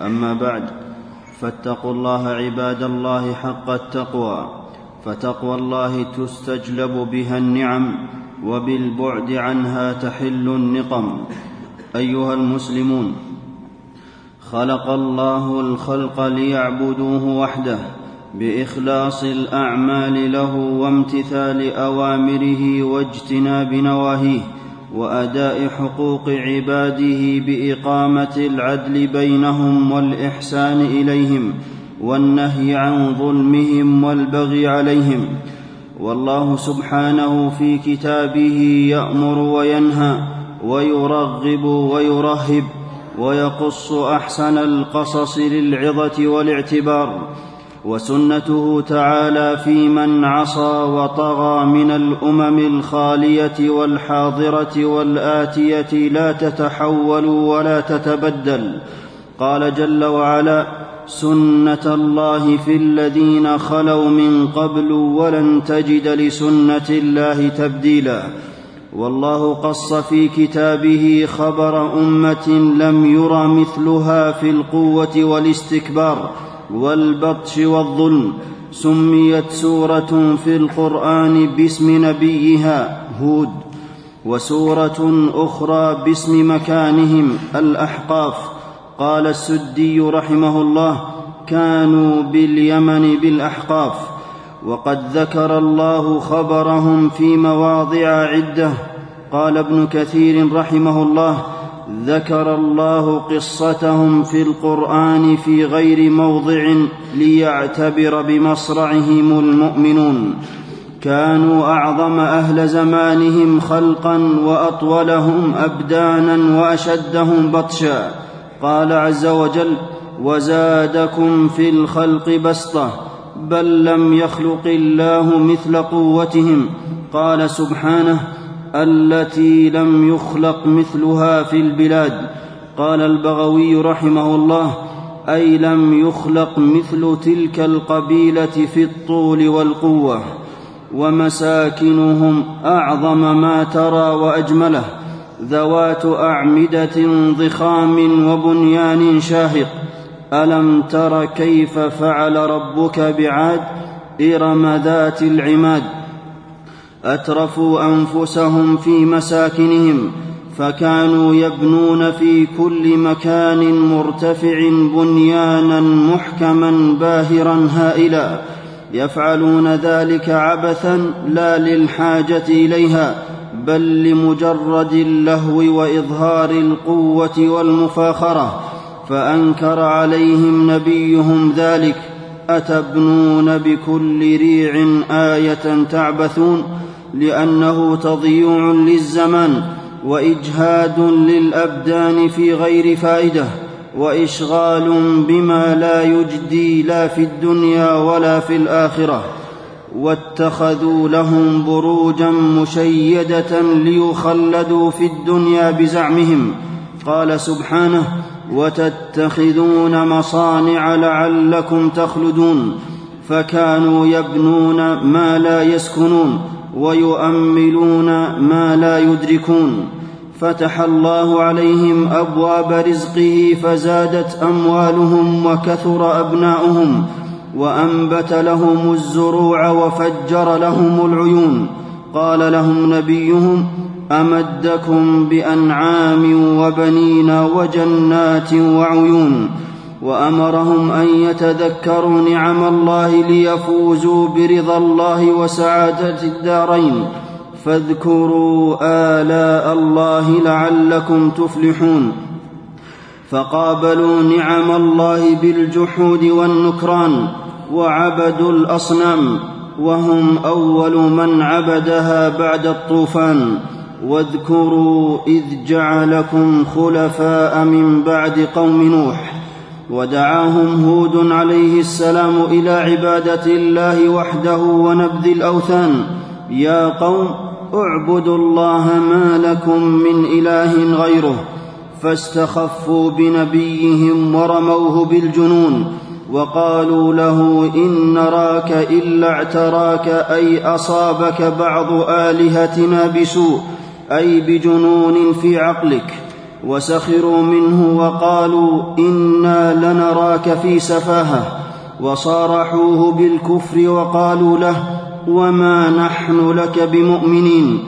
أما بعد فاتقوا الله عباد الله حق التقوى فتقوى الله تستجلب بها النعم وبالبعد عنها تحل النقم. أيها المسلمون خلق الله الخلق ليعبدوه وحده بإخلاص الأعمال له وامتثال أوامره واجتناب نواهيه. وأداء حقوق عباده بإقامة العدل بينهم والإحسان إليهم والنهي عن ظلمهم والبغي عليهم. والله سبحانه في كتابه يأمر وينهى ويرغب ويرهب ويقص أحسن القصص للعظة والاعتبار. وسنته تعالى في من عصى وطغى من الأمم الخالية والحاضرة والآتية لا تتحول ولا تتبدل. قال جل وعلا سنة الله في الذين خلوا من قبل ولن تجد لسنة الله تبديلا. والله قص في كتابه خبر أمة لم ير مثلها في القوة والاستكبار. والبطش والظلم سميت سورة في القرآن باسم نبيها هود وسورة أخرى باسم مكانهم الأحقاف. قال السدي رحمه الله كانوا باليمن بالأحقاف وقد ذكر الله خبرهم في مواضع عدة. قال ابن كثير رحمه الله ذكر الله قصتهم في القرآن في غير موضع ليعتبر بمصرعهم المؤمنون. كانوا أعظم أهل زمانهم خلقا وأطولهم ابدانا وأشدهم بطشا. قال عز وجل وزادكم في الخلق بسطة بل لم يخلق الله مثل قوتهم. قال سبحانه التي لم يخلق مثلها في البلاد. قال البغوي رحمه الله أي لم يخلق مثل تلك القبيلة في الطول والقوة. ومساكنهم أعظم ما ترى وأجمله. ذوات أعمدة ضخام وبنيان شاهق. ألم تر كيف فعل ربك بعاد إرم ذات العماد. أترفوا أنفسهم في مساكنهم فكانوا يبنون في كل مكان مرتفع بنيانا محكما باهرا هائلا يفعلون ذلك عبثا لا للحاجة إليها بل لمجرد اللهو وإظهار القوة والمفاخرة فأنكر عليهم نبيهم ذلك أتبنون بكل ريع آية تعبثون لأنه تضييع للزمان وإجهاد للأبدان في غير فائدة وإشغال بما لا يجدي لا في الدنيا ولا في الآخرة واتخذوا لهم بروجا مشيدة ليخلدوا في الدنيا بزعمهم. قال سبحانه وتتخذون مصانع لعلكم تخلدون فكانوا يبنون ما لا يسكنون. ويؤملون ما لا يدركون. فتح الله عليهم أبواب رزقه فزادت أموالهم وكثر أبناؤهم وأنبت لهم الزروع وفجر لهم العيون. قال لهم نبيهم أمدكم بأنعام وبنين وجنات وعيون. وأمرهم أن يتذكروا نعم الله ليفوزوا برضا الله وسعادة الدارين. فاذكروا آلاء الله لعلكم تفلحون. فقابلوا نعم الله بالجحود والنكران وعبدوا الأصنام وهم أول من عبدها بعد الطوفان. واذكروا إذ جعلكم خلفاء من بعد قوم نوح. ودعاهم هود عليه السلام إلى عبادة الله وحده ونبذ الأوثان. يا قوم اعبدوا الله ما لكم من إله غيره فاستخفوا بنبيهم ورموه بالجنون وقالوا له إن نراك إلا اعتراك أي أصابك بعض آلهتنا بسوء أي بجنون في عقلك. وسخروا منه وقالوا إنا لنراك في سفاهة وصارحوه بالكفر وقالوا له وما نحن لك بمؤمنين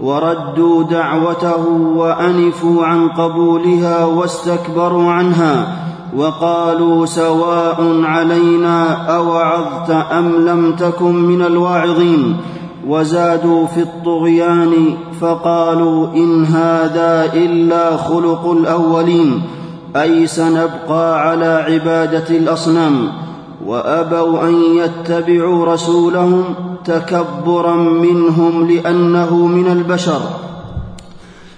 وردوا دعوته وأنفوا عن قبولها واستكبروا عنها وقالوا سواء علينا أوعظت أم لم تكن من الواعظين وزادوا في الطغيان فقالوا إن هذا إلا خلق الأولين أي سنبقى على عبادة الأصنام. وأبوا أن يتبعوا رسولهم تكبرا منهم لأنه من البشر.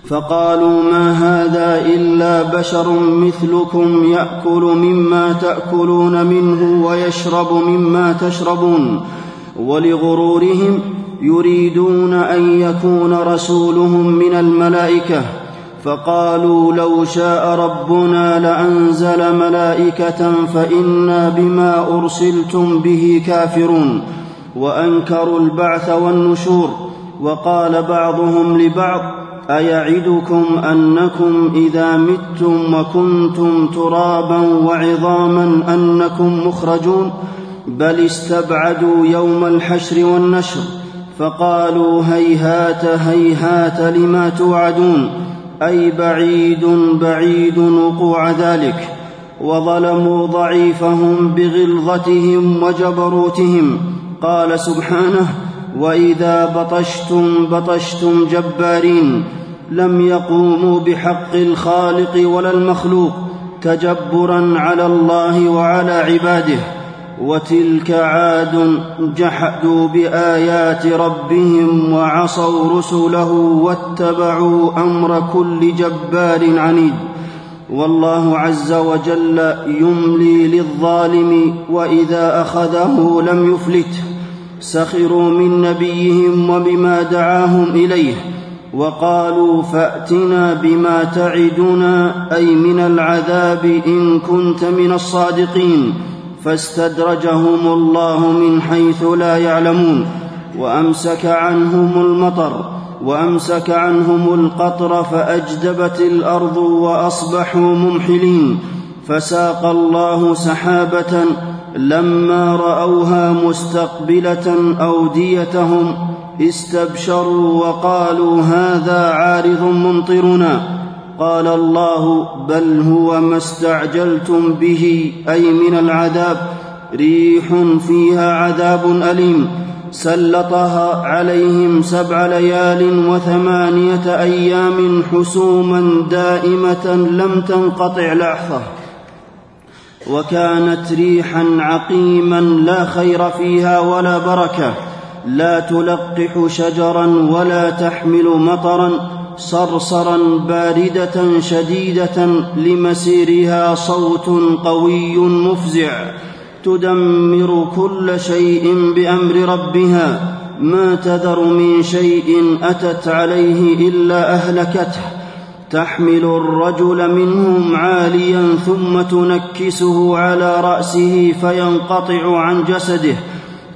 فقالوا ما هذا إلا بشر مثلكم يأكل مما تأكلون منه ويشرب مما تشربون. ولغرورهم يريدون أن يكون رسولهم من الملائكة فقالوا لو شاء ربنا لأنزل ملائكة فإنا بما أرسلتم به كافرون وأنكروا البعث والنشور وقال بعضهم لبعض أيعدكم أنكم إذا متم وكنتم ترابا وعظاما أنكم مخرجون؟ بل استبعدوا يوم الحشر والنشر. فقالوا هيهات هيهات لما توعدون؟ أي بعيد بعيد وقوع ذلك. وظلموا ضعيفهم بغلظتهم وجبروتهم. قال سبحانه وإذا بطشتم بطشتم جبارين. لم يقوموا بحق الخالق ولا المخلوق تجبرا على الله وعلى عباده. وتلك عاد جحدوا بآيات ربهم وعصوا رسله واتبعوا أمر كل جبار عنيد. والله عز وجل يملي للظالم وإذا أخذه لم يفلته سخروا من نبيهم وبما دعاهم إليه. وقالوا فأتنا بما تعدنا أي من العذاب إن كنت من الصادقين. فاستدرجهم الله من حيث لا يعلمون وأمسك عنهم المطر وأمسك عنهم القطر فأجدبت الأرض وأصبحوا ممحلين فساق الله سحابة لما رأوها مستقبلة أوديتهم استبشروا وقالوا هذا عارض ممطرنا. قال الله بل هو ما استعجلتم به أي من العذاب. ريح فيها عذاب أليم. سلطها عليهم سبع ليال وثمانية أيام حسوما دائمة لم تنقطع لحظة. وكانت ريحا عقيما لا خير فيها ولا بركة. لا تلقح شجرا ولا تحمل مطرا. صرصرا باردة شديدة لمسيرها صوت قوي مفزع تدمر كل شيء بأمر ربها ما تذر من شيء أتت عليه إلا أهلكته تحمل الرجل منهم عاليا ثم تنكسه على رأسه فينقطع عن جسده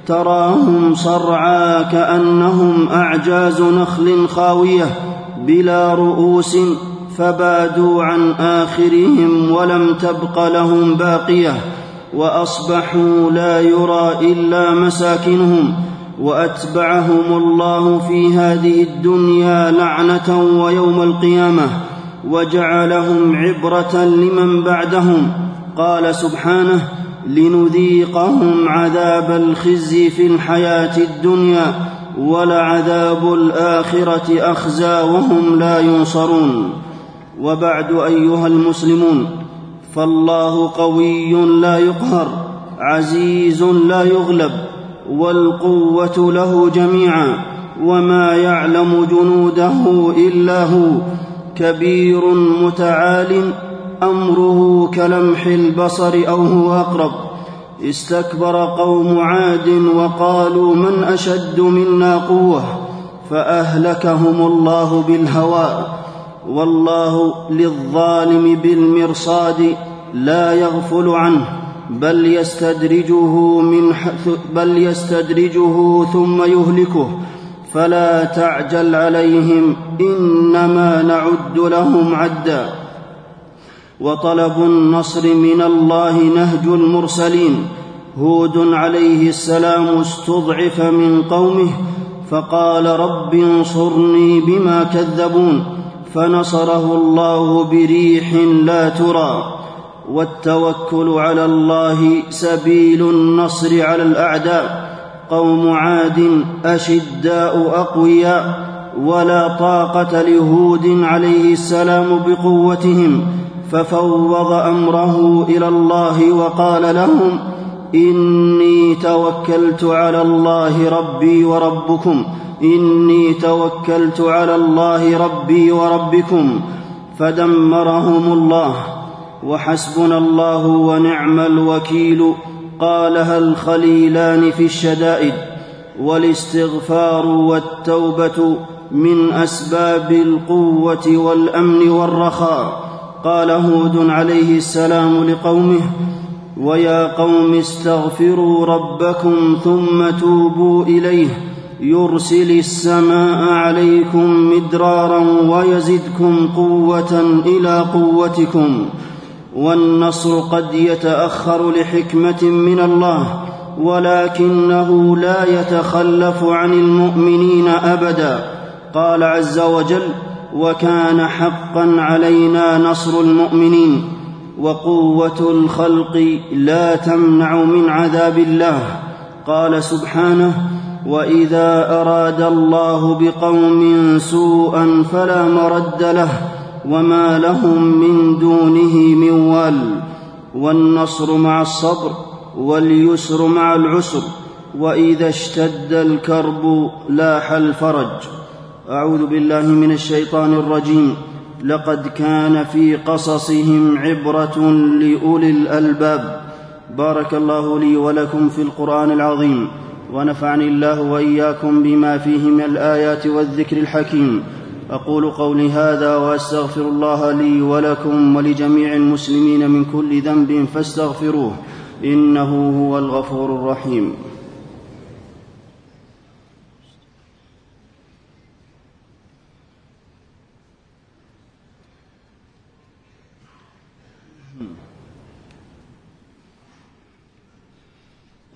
تراهم صرعى كأنهم أعجاز نخل خاوية بلا رؤوس فبادوا عن آخرهم ولم تبق لهم باقية وأصبحوا لا يرى إلا مساكنهم وأتبعهم الله في هذه الدنيا لعنة ويوم القيامة وجعلهم عبرة لمن بعدهم قال سبحانه لنذيقهم عذاب الخزي في الحياة الدنيا ولعذاب الآخرة أخزى وهم لا ينصرون. وبعد أيها المسلمون فالله قوي لا يقهر عزيز لا يغلب والقوة له جميعا وما يعلم جنوده إلا هو. كبير متعال أمره كلمح البصر أو هو أقرب. استكبر قوم عاد وقالوا من أشد منا قوة فأهلكهم الله بالهواء والله للظالم بالمرصاد لا يغفل عنه بل يستدرجه من بل يستدرجه ثم يهلكه فلا تعجل عليهم إنما نعد لهم عدا وطلب النصر من الله نهج المرسلين. هود عليه السلام استضعف من قومه فقال رب انصرني بما كذبون. فنصره الله بريح لا ترى. والتوكل على الله سبيل النصر على الأعداء. قوم عاد أشداء أقوياء ولا طاقة لهود عليه السلام بقوتهم. ففوض أمره إلى الله وقال لهم إني توكلت على الله ربي وربكم. إني توكلت على الله ربي وربكم. فدمرهم الله. وحسبنا الله ونعم الوكيل. قالها الخليلان في الشدائد؟ والاستغفار والتوبة من أسباب القوة والأمن والرخاء. قال هود عليه السلام لقومه ويا قوم استغفروا ربكم ثم توبوا إليه يرسل السماء عليكم مدرارا ويزدكم قوة إلى قوتكم والنصر قد يتأخر لحكمة من الله ولكنه لا يتخلف عن المؤمنين أبدا. قال عز وجل وكان حقا علينا نصر المؤمنين وقوة الخلق لا تمنع من عذاب الله. قال سبحانه وإذا أراد الله بقوم سوءا فلا مرد له وما لهم من دونه من وال. والنصر مع الصبر واليسر مع العسر وإذا اشتد الكرب لاح الفرج. أعوذ بالله من الشيطان الرجيم. لقد كان في قصصهم عبرة لأولي الألباب. بارك الله لي ولكم في القرآن العظيم. ونفعني الله وإياكم بما فيه من الآيات والذكر الحكيم. أقول قولي هذا وأستغفر الله لي ولكم ولجميع المسلمين من كل ذنب فاستغفروه. إنه هو الغفور الرحيم.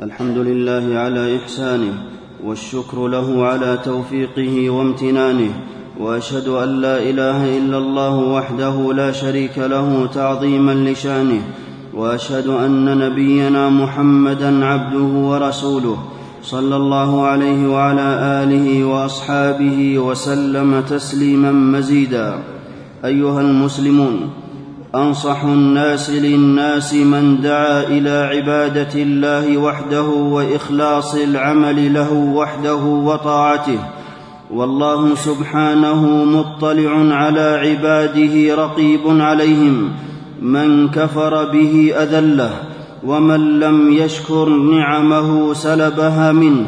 الحمد لله على إحسانه والشكر له على توفيقه وامتنانه وأشهد أن لا إله إلا الله وحده لا شريك له تعظيما لشانه وأشهد أن نبينا محمدا عبده ورسوله صلى الله عليه وعلى آله وأصحابه وسلم تسليما مزيدا. أيها المسلمون أنصح الناس للناس من دعا إلى عبادة الله وحده وإخلاص العمل له وحده وطاعته. والله سبحانه مطلع على عباده رقيب عليهم. من كفر به أذله ومن لم يشكر نعمه سلبها منه.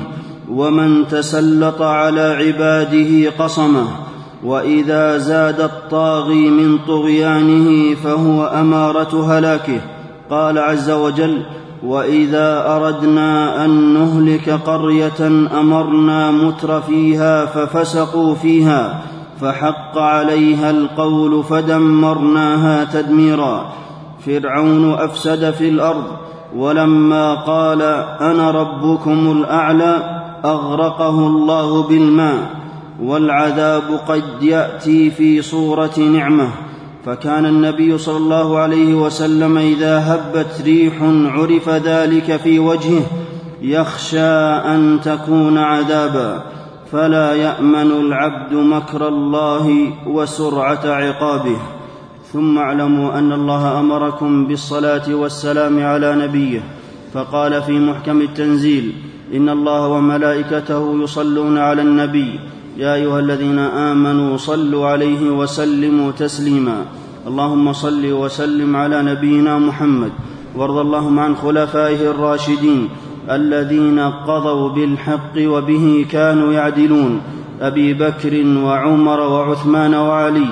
ومن تسلط على عباده قصمه وإذا زاد الطاغي من طغيانه فهو أمارة هلاكه. قال عز وجل وإذا أردنا أن نهلك قرية أمرنا متر فيها ففسقوا فيها فحق عليها القول فدمرناها تدميرا. فرعون أفسد في الأرض ولما قال أنا ربكم الأعلى أغرقه الله بالماء. والعذاب قد يأتي في صورة نعمة. فكان النبي صلى الله عليه وسلم إذا هبت ريح عرف ذلك في وجهه يخشى أن تكون عذابا. فلا يأمن العبد مكر الله وسرعة عقابه. ثم اعلموا أن الله أمركم بالصلاة والسلام على نبيه. فقال في محكم التنزيل إن الله وملائكته يصلون على النبي. يا أيها الذين آمنوا صلوا عليه وسلموا تسليما. اللهم صل وسلم على نبينا محمد. وارض اللهم عن خلفائه الراشدين الذين قضوا بالحق وبه كانوا يعدلون. أبي بكر وعمر وعثمان وعلي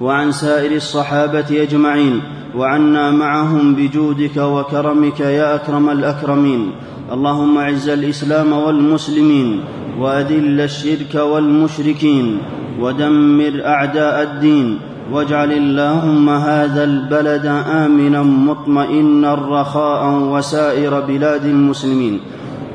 وعن سائر الصحابة أجمعين. وعنا معهم بجودك وكرمك يا أكرم الأكرمين. اللهم اعز الإسلام والمسلمين وأذل الشرك والمشركين ودمر أعداء الدين واجعل اللهم هذا البلد آمنا مطمئنا رخاء وسائر بلاد المسلمين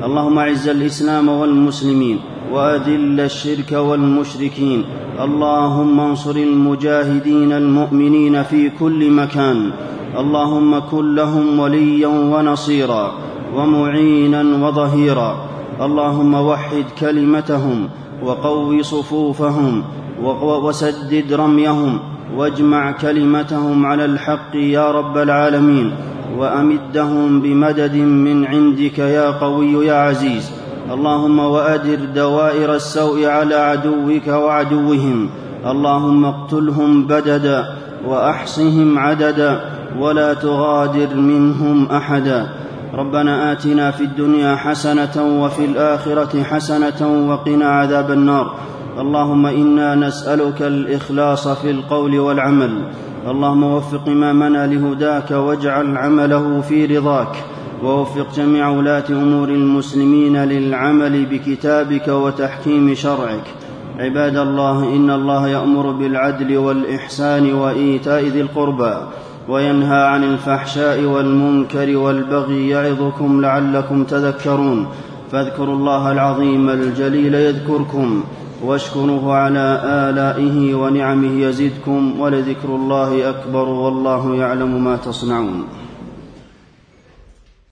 اللهم اعز الإسلام والمسلمين وأذل الشرك والمشركين اللهم انصر المجاهدين المؤمنين في كل مكان اللهم كن لهم وليا ونصيرا ومعينا وظهيرا. اللهم وحد كلمتهم وقو صفوفهم وسدد رميهم. واجمع كلمتهم على الحق يا رب العالمين. وأمدهم بمدد من عندك يا قوي يا عزيز. اللهم وأدر دوائر السوء على عدوك وعدوهم. اللهم اقتلهم بددا وأحصهم عددا. ولا تغادر منهم أحدا. ربنا آتنا في الدنيا حسنة وفي الآخرة حسنة وقنا عذاب النار. اللهم إنا نسألك الإخلاص في القول والعمل. اللهم وفق إمامنا لهداك واجعل عمله في رضاك. ووفق جميع ولاة أمور المسلمين للعمل بكتابك وتحكيم شرعك. عباد الله إن الله يأمر بالعدل والإحسان وإيتاء ذي القربى. وينهى عن الفحشاء والمنكر والبغي يعظكم لعلكم تذكرون فاذكروا الله العظيم الجليل يذكركم واشكروه على آلائه ونعمه يزدكم ولذكر الله أكبر والله يعلم ما تصنعون